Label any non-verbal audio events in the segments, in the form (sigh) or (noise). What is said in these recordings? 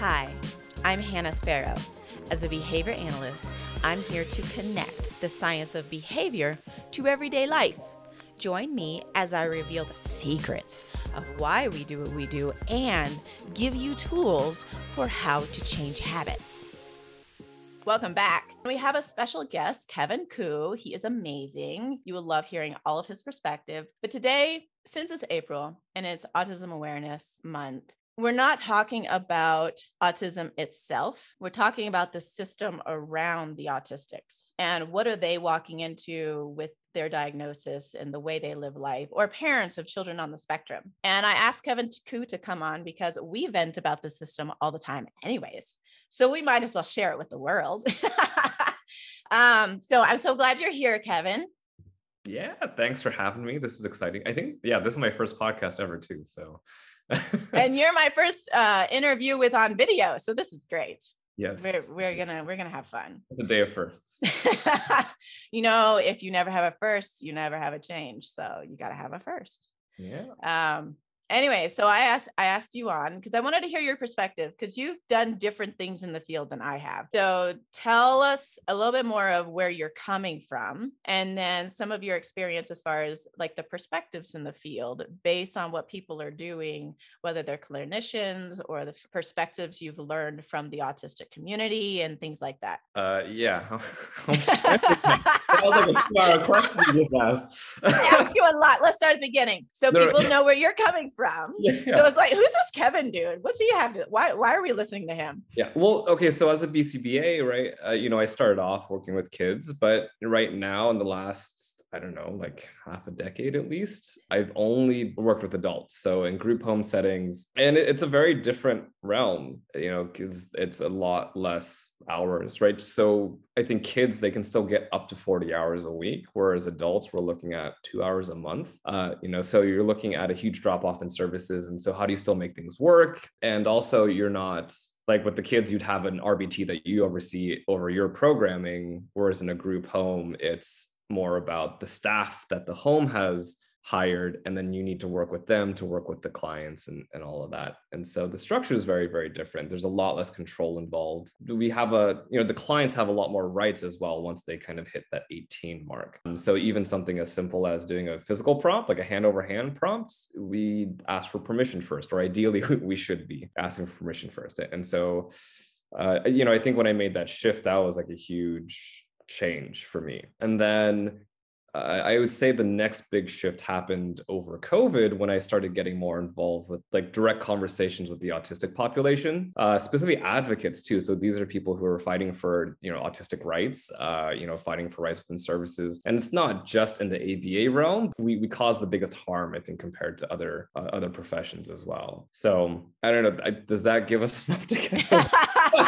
Hi, I'm Hannah Sparrow. As a behavior analyst, I'm here to connect the science of behavior to everyday life. Join me as I reveal the secrets of why we do what we do and give you tools for how to change habits. Welcome back. We have a special guest, Kevin Koo. He is amazing. You will love hearing all of his perspective. But today, since it's April and it's Autism Awareness Month, we're not talking about autism itself. We're talking about the system around the autistics and what are they walking into with their diagnosis and the way they live life, or parents of children on the spectrum. And I asked Kevin Koo to come on because we vent about the system all the time, anyways. So we might as well share it with the world. (laughs) um, so I'm so glad you're here, Kevin. Yeah, thanks for having me. This is exciting. I think, yeah, this is my first podcast ever, too. So, and you're my (laughs) first uh, interview with on video. So this is great. Yes. We're, we're gonna we're gonna have fun. It's a day of firsts. (laughs) you know, if you never have a first, you never have a change. So you gotta have a first. Yeah. Um, anyway, so I asked I asked you on because I wanted to hear your perspective because you've done different things in the field than I have. So tell us a little bit more of where you're coming from and then some of your experience as far as like the perspectives in the field based on what people are doing, whether they're clinicians or the perspectives you've learned from the autistic community and things like that. Uh yeah. (laughs) (laughs) like a two-hour question you just asked. I asked you a lot. Let's start at the beginning so No, people know where you're coming from. Yeah. So it's like, who's this Kevin dude? What's he have to? Why why are we listening to him? Yeah. Well, okay. So as a BCBA, right, uh, you know, I started off working with kids, but right now in the last, I don't know, like half a decade at least, I've only worked with adults. So in group home settings, and it- it's a very different realm, you know, because it's a lot less hours, right? So I think kids, they can still get up to 40 hours a week, whereas adults, we're looking at two hours a month. Uh, you know, so you're looking at a huge drop off in services. And so how do you still make things work? And also you're not like with the kids, you'd have an RBT that you oversee over your programming, whereas in a group home, it's more about the staff that the home has hired and then you need to work with them to work with the clients and, and all of that. And so the structure is very very different. There's a lot less control involved. We have a you know the clients have a lot more rights as well once they kind of hit that 18 mark. Um, so even something as simple as doing a physical prompt like a hand over hand prompt we ask for permission first or ideally (laughs) we should be asking for permission first. And so uh, you know i think when i made that shift that was like a huge change for me. And then uh, I would say the next big shift happened over COVID when I started getting more involved with like direct conversations with the autistic population, uh, specifically advocates too. So these are people who are fighting for you know autistic rights, uh, you know, fighting for rights within services, and it's not just in the ABA realm. We we cause the biggest harm, I think, compared to other uh, other professions as well. So I don't know. I, does that give us (laughs) enough to (laughs) of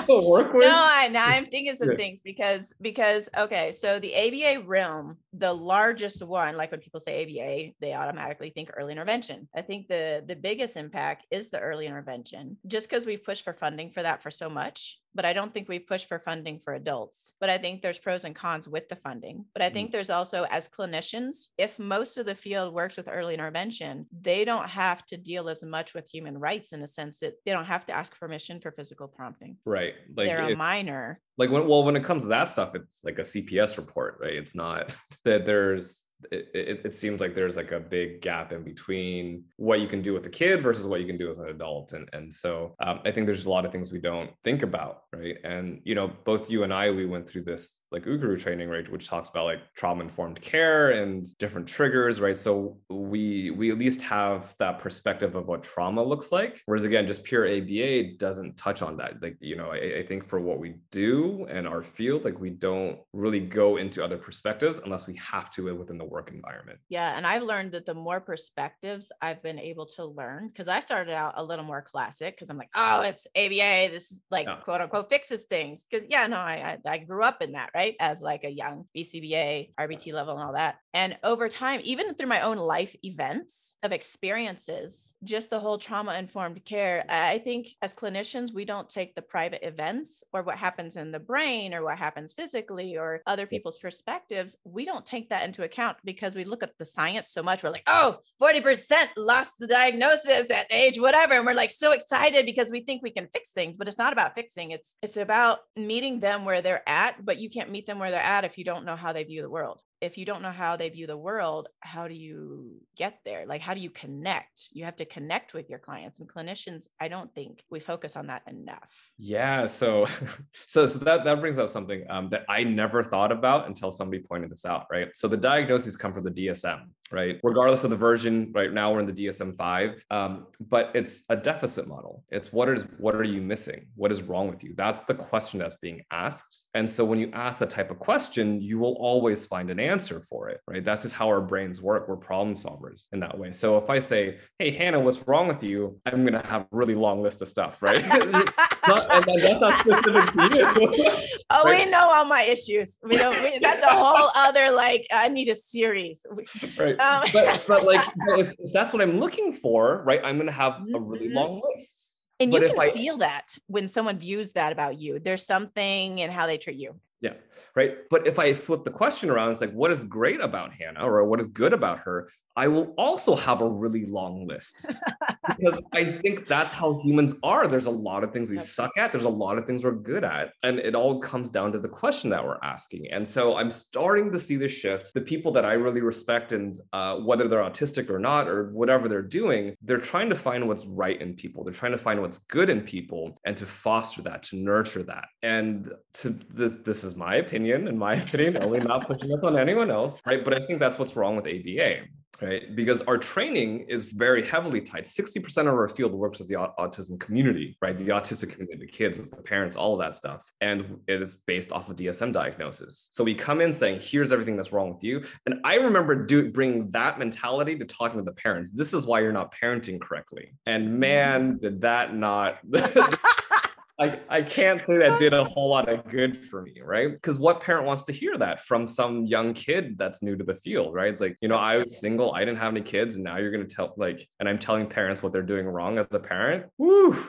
(laughs) work with? No, I, now I'm thinking some things because because okay, so the ABA realm, the largest one, like when people say ABA, they automatically think early intervention. I think the the biggest impact is the early intervention, just because we've pushed for funding for that for so much. But I don't think we've pushed for funding for adults. But I think there's pros and cons with the funding. But I Mhm. think there's also, as clinicians, if most of the field works with early intervention, they don't have to deal as much with human rights in a sense that they don't have to ask permission for physical prompting. Right. Like They're a minor. like when well when it comes to that stuff it's like a cps report right it's not (laughs) that there's it, it, it seems like there's like a big gap in between what you can do with a kid versus what you can do with an adult. And and so um, i think there's a lot of things we don't think about right? And you know both you and i we went through this like Ukeru training right which talks about like trauma informed care and different triggers right? So we we at least have that perspective of what trauma looks like. Whereas again just pure aba doesn't touch on that. Like you know I, I think for what we do and our field like we don't really go into other perspectives unless we have to within the work environment Yeah. And I've learned that the more perspectives I've been able to learn, because I started out a little more classic, because I'm like, oh, it's ABA. This is like Yeah. quote unquote fixes things. Because yeah, no, I, I I grew up in that, right? As like a young BCBA, RBT level and all that. And over time, even through my own life events of experiences, just the whole trauma informed care, I I think as clinicians, we don't take the private events or what happens in the brain or what happens physically or other people's perspectives. We don't take that into account because we look at the science so much. We're like, oh, 40% lost the diagnosis at age whatever. And we're like so excited because we think we can fix things, but it's not about fixing. It's it's about meeting them where they're at, but you can't meet them where they're at if you don't know how they view the world if you don't know how they view the world, how do you get there? Like, how do you connect? You have to connect with your clients and clinicians. I don't think we focus on that enough. Yeah. So, (laughs) so, so that, that brings up something um, that I never thought about until somebody pointed this out, right? So the diagnoses come from the DSM, right? Regardless of the version, right now we're in the DSM five, um, but it's a deficit model. It's what is, what are you missing? What is wrong with you? That's the question that's being asked. And so when you ask that type of question, you will always find an answer answer for it, right? That's just how our brains work. We're problem solvers in that way. So if I say, hey, Hannah, what's wrong with you? I'm going to have a really long list of stuff, right? (laughs) not, and that's not specific to you. (laughs) oh, right? we know all my issues. We don't, we, that's a whole other, like, I need a series. right. Um, but, but like, if that's what I'm looking for, right? I'm going to have a really mm-hmm. long list. And but you can I, feel that when someone views that about you. There's something in how they treat you. Yeah. Right. But if I flip the question around, it's like, what is great about Hannah or what is good about her? I will also have a really long list (laughs) because I think that's how humans are. There's a lot of things we suck at, there's a lot of things we're good at. And it all comes down to the question that we're asking. And so I'm starting to see the shift. The people that I really respect, and uh, whether they're autistic or not, or whatever they're doing, they're trying to find what's right in people. They're trying to find what's good in people and to foster that, to nurture that. And to this, this is my opinion, in my (laughs) opinion, only not pushing this on anyone else, right? But I think that's what's wrong with ABA right? Because our training is very heavily tied. 60% of our field works with the autism community, right? The autistic community, the kids, the parents, all of that stuff. And it is based off of DSM diagnosis. So we come in saying, here's everything that's wrong with you. And I remember do, bringing that mentality to talking to the parents. This is why you're not parenting correctly. And man, did that not. (laughs) (laughs) I, I can't say that did a whole lot of good for me, right? Because what parent wants to hear that from some young kid that's new to the field, right? It's like, you know, I was single, I didn't have any kids, and now you're going to tell, like, and I'm telling parents what they're doing wrong as a parent. Woo,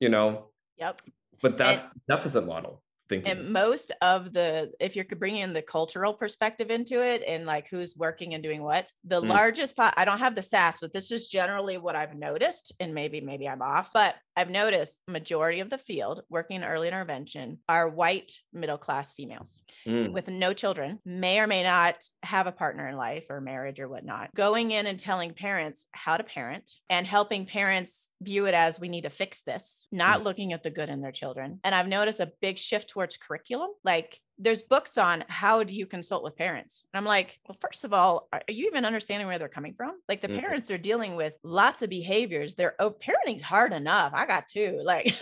you know? Yep. But that's and, deficit model thinking. And most of the, if you're bringing the cultural perspective into it and like who's working and doing what, the mm. largest pot, I don't have the SAS, but this is generally what I've noticed. And maybe, maybe I'm off, but I've noticed majority of the field working in early intervention are white middle class females mm. with no children, may or may not have a partner in life or marriage or whatnot. Going in and telling parents how to parent and helping parents view it as we need to fix this, not mm. looking at the good in their children. And I've noticed a big shift towards curriculum. Like there's books on how do you consult with parents and i'm like well first of all are you even understanding where they're coming from like the mm-hmm. parents are dealing with lots of behaviors they're oh, parenting's hard enough i got two (laughs) like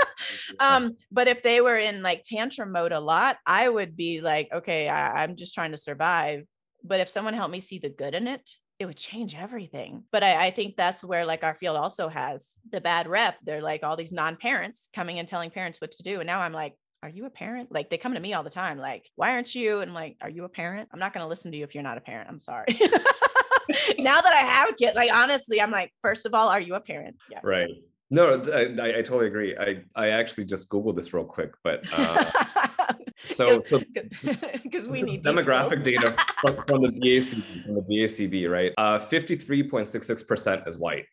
(laughs) um but if they were in like tantrum mode a lot i would be like okay I, i'm just trying to survive but if someone helped me see the good in it it would change everything. But I, I, think that's where like our field also has the bad rep. They're like all these non-parents coming and telling parents what to do. And now I'm like, are you a parent? Like they come to me all the time, like, why aren't you? And like, are you a parent? I'm not going to listen to you if you're not a parent. I'm sorry. (laughs) now that I have a kid, like honestly, I'm like, first of all, are you a parent? Yeah. Right. No, I, I totally agree. I, I actually just Googled this real quick, but uh, (laughs) so so (laughs) because we need demographic data from, from, the BACB, from the BACB, right? Uh, 53.66% is white.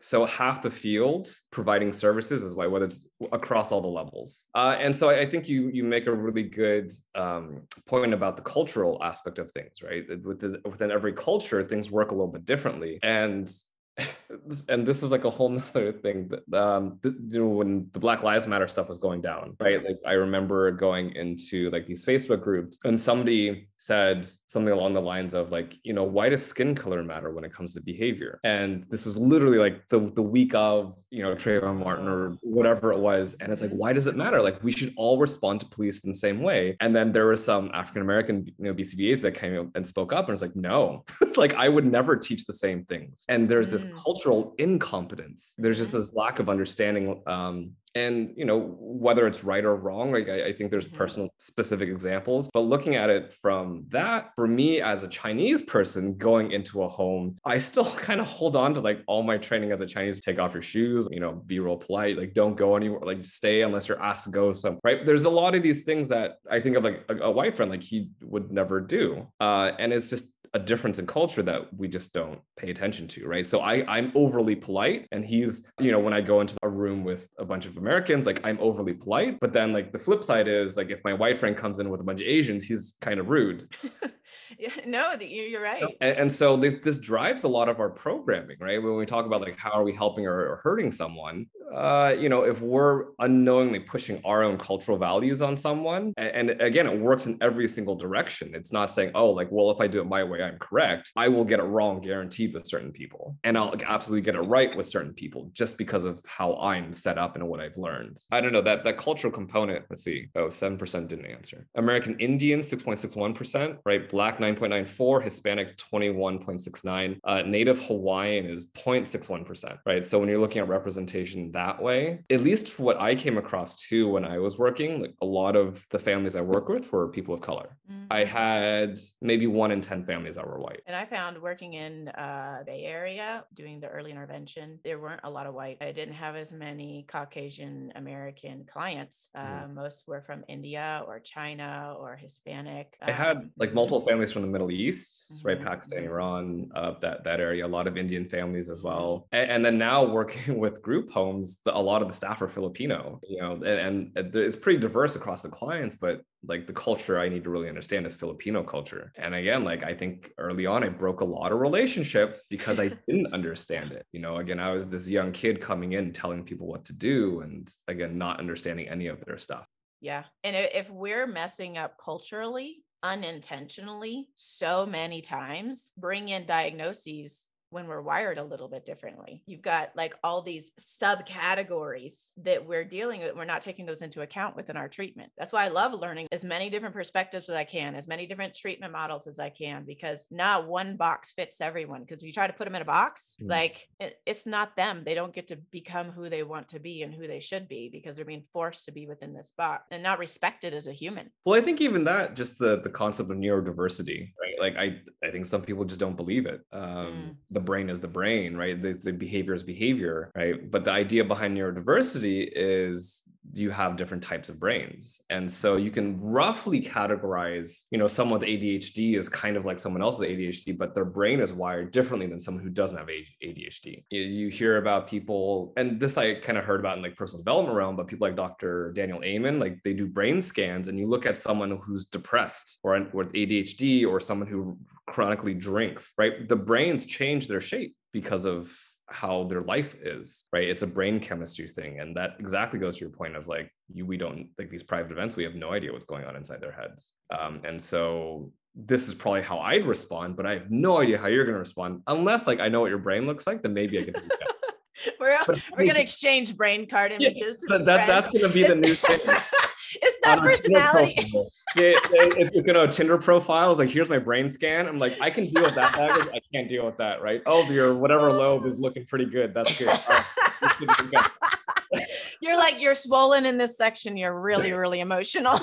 So half the field providing services is white, whether it's across all the levels. Uh, and so I, I, think you you make a really good um, point about the cultural aspect of things, right? Within within every culture, things work a little bit differently, and (laughs) and this is like a whole nother thing that um you know when the black lives matter stuff was going down right? Like i remember going into like these facebook groups and somebody said something along the lines of like you know why does skin color matter when it comes to behavior? And this was literally like the the week of you know Trayvon Martin or whatever it was and it's like why does it matter? Like we should all respond to police in the same way. And then there were some african american you know bcbas that came and spoke up and it's like no. (laughs) Like i would never teach the same things. And there's this. Cultural incompetence. There's just mm-hmm. this lack of understanding um, and you know whether it's right or wrong like I, I, think there's mm-hmm. personal specific examples but looking at it from that for me as a chinese person going into a home i still (laughs) kind of hold on to like all my training as a chinese take off your shoes you know be real polite like don't go anywhere like stay unless you're asked to go so right there's a lot of these things that i think of like a, a white friend like he would never do uh, and it's just a difference in culture that we just don't pay attention to, right? So I I'm overly polite and he's, you know, when I go into a room with a bunch of Americans, like I'm overly polite, but then like the flip side is like if my white friend comes in with a bunch of Asians, he's kind of rude. (laughs) yeah, (laughs) no, you're right. And, and so this drives a lot of our programming, right? When we talk about like how are we helping or, or hurting someone, uh, you know, if we're unknowingly pushing our own cultural values on someone, and, and, again, it works in every single direction. It's not saying, oh, like, well, if I do it my way, I'm correct. I will get it wrong guaranteed with certain people, and I'll absolutely get it right with certain people just because of how I'm set up and what I've learned. I don't know that that cultural component. Let's see. Oh, 7% didn't answer. American Indian, 6.61%, right? Black, 9.94, Hispanic, 21.69. Uh, Native Hawaiian is 0.61%, right? So when you're looking at representation that way, at least what I came across too when I was working, like a lot of the families I work with were people of color. Mm-hmm. I had maybe one in 10 families that were white. And I found working in uh, Bay Area doing the early intervention, there weren't a lot of white. I didn't have as many Caucasian American clients. Uh, mm-hmm. Most were from India or China or Hispanic. I had um, like multiple families from the Middle East, mm-hmm. right? Pakistan, Iran, uh, that, that area, a lot of Indian families as well. And, and then now working (laughs) with group homes, the, a lot of the staff are Filipino, you know, and, and it's pretty diverse across the clients, but like the culture I need to really understand is Filipino culture. And again, like I think early on, I broke a lot of relationships because I (laughs) didn't understand it. You know, again, I was this young kid coming in telling people what to do and again, not understanding any of their stuff. Yeah. And if we're messing up culturally, unintentionally so many times bring in diagnoses when we're wired a little bit differently. You've got like all these subcategories that we're dealing with. We're not taking those into account within our treatment. That's why I love learning as many different perspectives as I can, as many different treatment models as I can, because not one box fits everyone. Because if you try to put them in a box, mm. like it, it's not them. They don't get to become who they want to be and who they should be because they're being forced to be within this box and not respected as a human. Well, I think even that, just the the concept of neurodiversity, right? Like I, I think some people just don't believe it. Um, mm. The brain is the brain, right? It's the behavior is behavior, right? But the idea behind neurodiversity is you have different types of brains. And so you can roughly categorize, you know, someone with ADHD is kind of like someone else with ADHD, but their brain is wired differently than someone who doesn't have ADHD. You hear about people, and this I kind of heard about in like personal development realm, but people like Dr. Daniel Amen, like they do brain scans and you look at someone who's depressed or with ADHD or someone who chronically drinks, right? The brains change their shape because of how their life is right? It's a brain chemistry thing. And that exactly goes to your point of like you we don't like these private events we have no idea what's going on inside their heads. Um, and so this is probably how i'd respond but i have no idea how you're going to respond. Unless like i know what your brain looks like then maybe i can (laughs) (laughs) we're, we're going to exchange brain card images yeah, that, that's going to be the new thing it's not (laughs) personality. yeah, if you know Tinder profiles, like here's my brain scan. I'm like, I can deal with that baggage. I can't deal with that, right? Oh, your whatever oh. lobe is looking pretty good. That's good. Right. (laughs) you're like you're swollen in this section. You're really, really emotional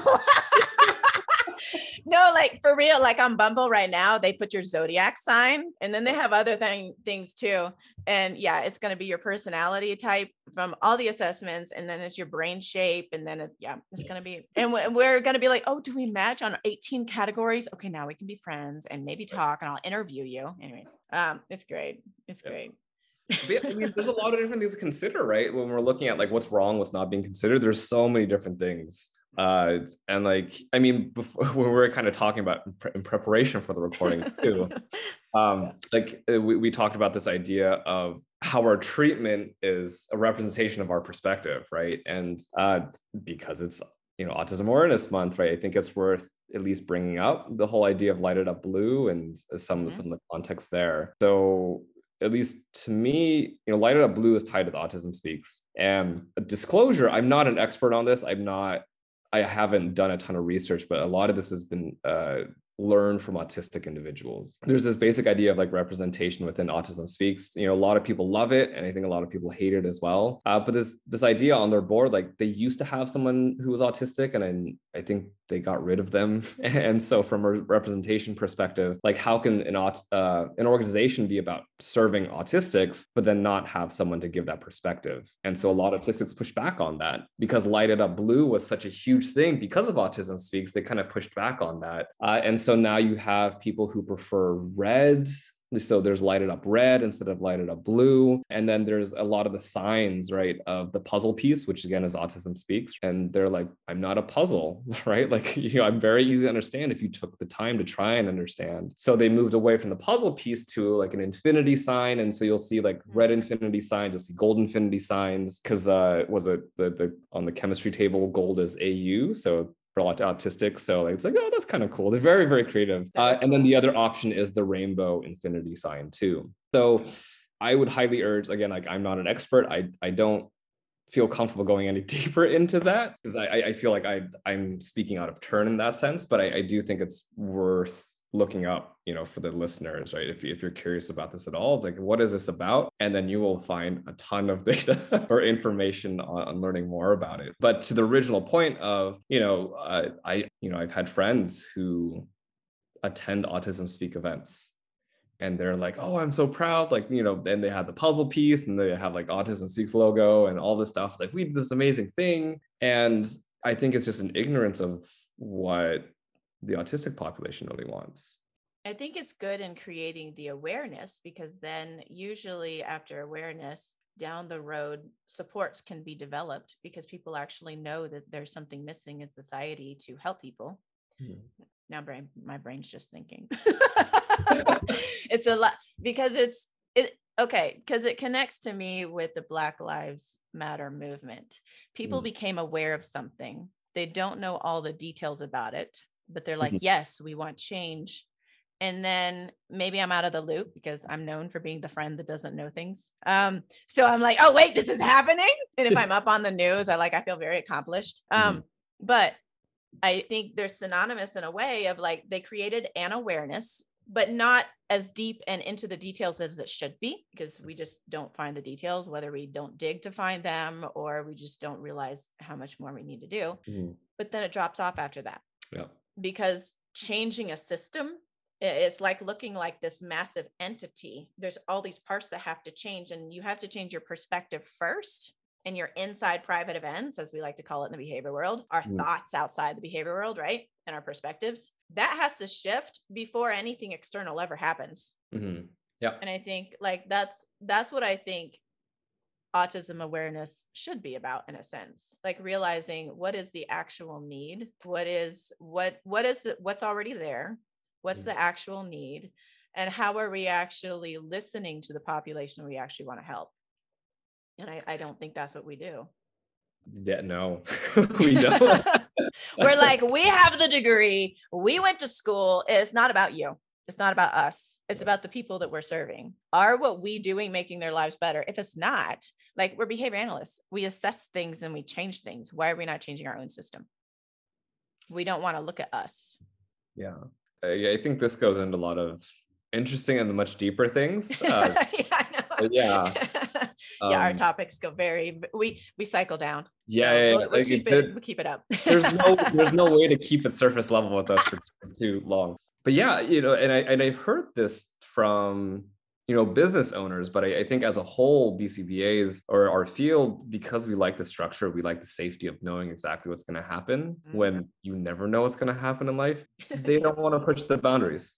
(laughs) no, like for real, like on Bumble right now, they put your zodiac sign and then they have other thing, things too. And yeah, it's going to be your personality type from all the assessments. And then it's your brain shape. And then, it, yeah, it's going to be, and we're going to be like, oh, do we match on 18 categories? Okay, now we can be friends and maybe talk and I'll interview you. Anyways, um, it's great. It's great. yeah, I mean, there's a (laughs) lot of different things to consider, right? When we're looking at like what's wrong, what's not being considered, there's so many different things uh and like i mean before when (laughs) we were kind of talking about in preparation for the recording too (laughs) um like uh, we, we talked about this idea of how our treatment is a representation of our perspective right and uh because it's you know autism awareness month right i think it's worth at least bringing up the whole idea of Light It Up Blue and some mm-hmm. some of the context there so at least to me, you know, Light It Up Blue is tied to the Autism Speaks. And disclosure, I'm not an expert on this. I'm not I haven't done a ton of research, but a lot of this has been uh, learned from autistic individuals. There's this basic idea of like representation within Autism Speaks. You know, a lot of people love it, and I think a lot of people hate it as well. Uh, but this this idea on their board, like they used to have someone who was autistic, and I, I think they got rid of them. (laughs) And so, from a representation perspective, like how can an uh, an organization be about serving autistics, but then not have someone to give that perspective? And so, a lot of autistics push back on that because Light It Up Blue was such a huge thing because of Autism Speaks. They kind of pushed back on that, uh, and so now you have people who prefer red so there's lighted up red instead of Light It Up Blue. And then there's a lot of the signs, right, of the puzzle piece, which again is Autism Speaks. And they're like, I'm not a puzzle, (laughs) right? Like, (laughs) you know, I'm very easy to understand if you took the time to try and understand. So they moved away from the puzzle piece to like an infinity sign. And so you'll see like red mm-hmm. infinity signs, you'll see gold infinity signs, because uh was it the, the on the chemistry table, gold is AU. So for a lot of autistic. So it's like, oh, that's kind of cool. They're very, very creative. Uh, and then the other option is the rainbow infinity sign too. So I would highly urge, again, like I'm not an expert. I, I don't feel comfortable going any (laughs) deeper into that because I, I feel like I, I'm speaking out of turn in that sense, but I, I do think it's worth looking up you know for the listeners right? If, if you're curious about this at all it's like what is this about? And then you will find a ton of (laughs) data or information on, on, learning more about it. But to the original point of you know uh, i you know i've had friends who attend autism speak events and they're like oh i'm so proud like you know then they have the puzzle piece and they have like autism speaks logo and all this stuff. Like we did this amazing thing. And i think it's just an ignorance of what the autistic population really wants. I think it's good in creating the awareness because then usually after awareness down the road supports can be developed because people actually know that there's something missing in society to help people. Hmm. Now brain my brain's just thinking. (laughs) it's a lot because it's it okay because it connects to me with the black lives matter movement people hmm. became aware of something they don't know all the details about it but they're like, mm-hmm. yes, we want change. And then maybe I'm out of the loop because I'm known for being the friend that doesn't know things. Um, so I'm like, oh wait, this is happening. And if (laughs) I'm up on the news, I like I feel very accomplished. Um, mm-hmm. but I think they're synonymous in a way of like they created an awareness, but not as deep and into the details as it should be because we just don't find the details, whether we don't dig to find them or we just don't realize how much more we need to do. Mm-hmm. But then it drops off after that. Yeah because changing a system it's like looking like this massive entity there's all these parts that have to change and you have to change your perspective first and your inside private events as we like to call it in the behavior world our mm. thoughts outside the behavior world right and our perspectives that has to shift before anything external ever happens mm-hmm. yeah and i think like that's that's what i think autism awareness should be about in a sense like realizing what is the actual need what is what what is the what's already there what's mm. the actual need and how are we actually listening to the population we actually want to help? And i, I don't think that's what we do. Yeah no. (laughs) We don't. (laughs) We're like we have the degree. We went to school. It's not about you it's not about us. It's about the people that we're serving. Are what we doing making their lives better? If it's not, like we're behavior analysts, we assess things and we change things. Why are we not changing our own system? We don't want to look at us. Yeah. I think this goes into a lot of interesting and much deeper things. (laughs) Uh, yeah, I know. Yeah. (laughs) yeah, our um, topics go very we we cycle down. Yeah, so yeah, we'll, we'll, keep it, we'll keep it up. there's no there's no (laughs) way to keep it surface level with us for too long but yeah, you know, and I and I've heard this from you know business owners but I, I, think as a whole bcbas or our field because we like the structure we like the safety of knowing exactly what's going to happen mm-hmm. when you never know what's going to happen in life (laughs) they don't want to push the boundaries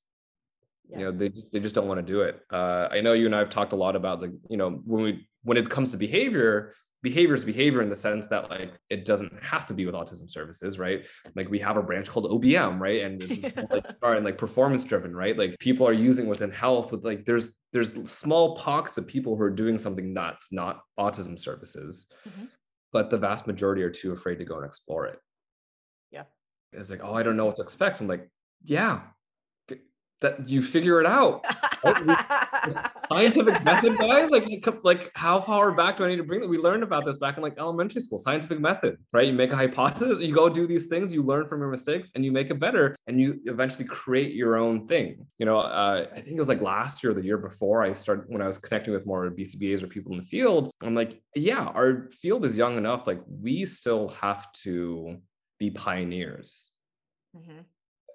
yeah. you know they, they just don't want to do it uh, i know you and i've talked a lot about like you know when we when it comes to behavior behavior is behavior in the sense that like it doesn't have to be with autism services right? Like we have a branch called obm right? And it's (laughs) like, and like performance driven right? Like people are using within health with like there's there's small pockets of people who are doing something that's not autism services mm-hmm. but the vast majority are too afraid to go and explore it. Yeah. It's like oh i don't know what to expect. I'm like yeah that you figure it out. (laughs) scientific method, guys. Like, like how far back do I need to bring that? We learned about this back in like elementary school. Scientific method, right? You make a hypothesis, you go do these things, you learn from your mistakes, and you make it better, and you eventually create your own thing. You know, uh, I think it was like last year, or the year before, I started when I was connecting with more BCBAs or people in the field. I'm like, yeah, our field is young enough. Like, we still have to be pioneers Mm-hmm.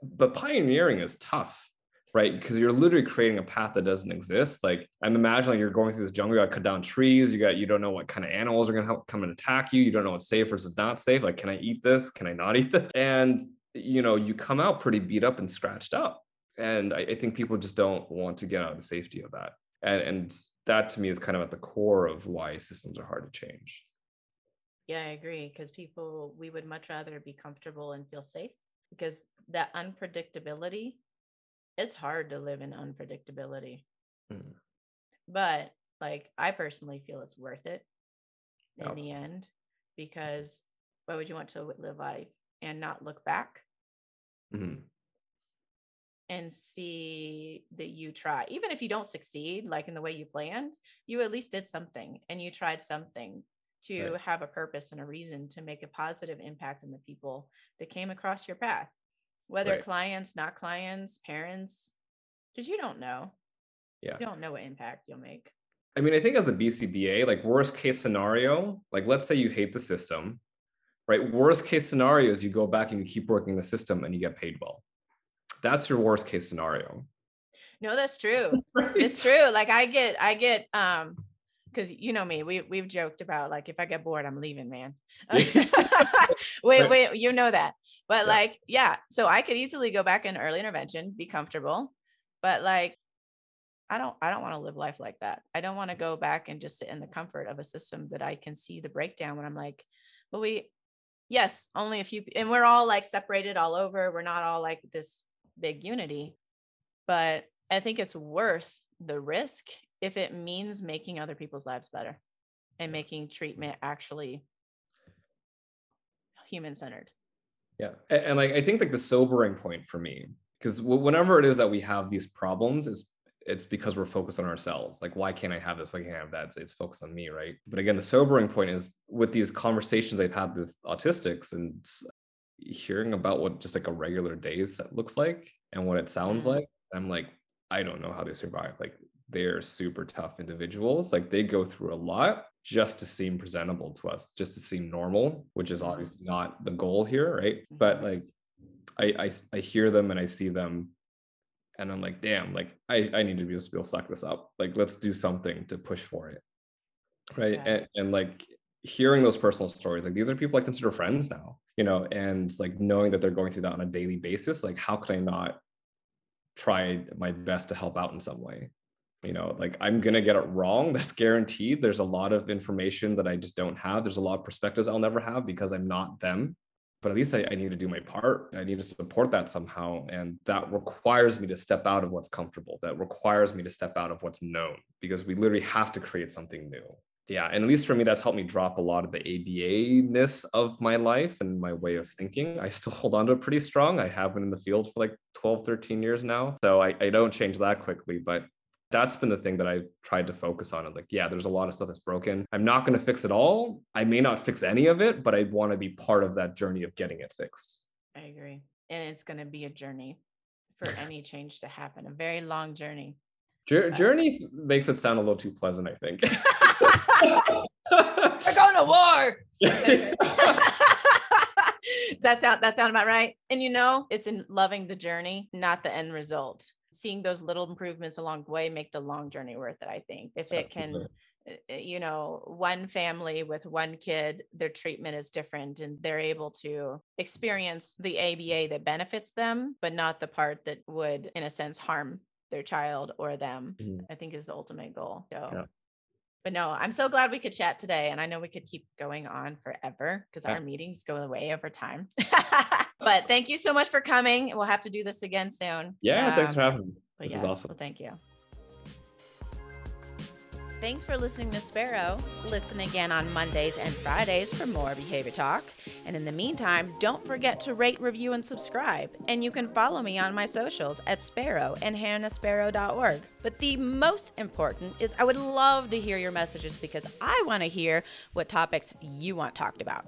But pioneering is tough right? Because you're literally creating a path that doesn't exist. Like I'm imagining you're going through this jungle, you got cut down trees, you got you don't know what kind of animals are gonna come and attack you, you don't know what's safe versus not safe. Like, can I eat this? Can I not eat this? (laughs) And you know, you come out pretty beat up and scratched up. And I, I think people just don't want to get out of the safety of that. And and that to me is kind of at the core of why systems are hard to change. Yeah, I agree. Because people, we would much rather be comfortable and feel safe because that unpredictability it's hard to live in unpredictability. Mm. But like I personally feel it's worth it in the end because why would you want to live life and not look back mm-hmm. and see that you try even if you don't succeed like in the way you planned you at least did something and you tried something to right. have a purpose and a reason to make a positive impact on the people that came across your path whether right. clients, not clients, parents, because you don't know. Yeah. You don't know what impact you'll make. I mean, I think as a BCBA, like worst case scenario, like let's say you hate the system, right? Worst case scenario is you go back and you keep working the system and you get paid well. That's your worst case scenario. No, that's true. (laughs) right. It's true. Like I get, I get, um, because you know me, we we've joked about like if I get bored, I'm leaving, man. (laughs) (laughs) wait, wait, you know that. But yeah. like, yeah, so I could easily go back in early intervention, be comfortable, but like I don't I don't want to live life like that. I don't want to go back and just sit in the comfort of a system that I can see the breakdown when I'm like, but we yes, only a few and we're all like separated all over. We're not all like this big unity. But I think it's worth the risk if it means making other people's lives better and making treatment actually human centered. Yeah. And, and, like I think like the sobering point for me, because whenever it is that we have these problems, it's it's because we're focused on ourselves. Like, why can't I have this? Why can't I have that? It's, it's focused on me, right? But again, the sobering point is with these conversations I've had with autistics and hearing about what just like a regular day looks like and what it sounds mm-hmm. like. I'm like, I don't know how they survive. Like they're super tough individuals. Like they go through a lot just to seem presentable to us, just to seem normal, which is obviously not the goal here, right? But mm-hmm. like I I, I hear them and I see them and I'm like, damn, like I, I need to be able to suck this up. Like let's do something to push for it. Right. Yeah. And, and like hearing those personal stories, like these are people I consider friends now, you know, and like knowing that they're going through that on a daily basis, like how could I not try my best to help out in some way? You know like i'm going to get it wrong (laughs) that's guaranteed. There's a lot of information that i just don't have. There's a lot of perspectives i'll never have because i'm not them. But at least I, I, need to do my part. I need to support that somehow. And that requires me to step out of what's comfortable. That requires me to step out of what's known because we literally have to create something new. Yeah and at least for me that's helped me drop a lot of the aba-ness of my life and my way of thinking. I still (laughs) hold on to it pretty strong. I have been in the field for like 12 13 years now. So I, I don't change that quickly but that's been the thing that I've tried to focus on. And like, yeah, there's a lot of stuff that's broken. I'm not going to fix it all. I may not fix any of it, but I want to be part of that journey of getting it fixed. I agree. And it's going to be a journey for (sighs) any change to happen, a very long journey. Jour- uh, journey makes it sound a little too pleasant, I think. (laughs) We're going to war. (laughs) that sound that sound about right. And you know, it's in loving the journey, not the end result seeing those little improvements along the way make the long journey worth it i think if it can eh, eh, you know one family with one kid their treatment is different and they're able to experience the aba that benefits them but not the part that would in a sense harm their child or them mm-hmm. i think is the ultimate goal so yeah. but no i'm so glad we could chat today and i know we could keep going on forever because yeah. our meetings go away over time (laughs) but thank you so much for coming. We'll have to do this again soon. Yeah, um, thanks for having me. This yeah, is awesome. Well, thank you. Thanks for listening to Spero. Listen again on Mondays and Fridays for more behavior talk. And in the meantime, don't forget to rate, review, and subscribe. And you can follow me on my socials at Sparrow and hannahsparrow.org. But the most important is I would love to hear your messages because I want to hear what topics you want talked about.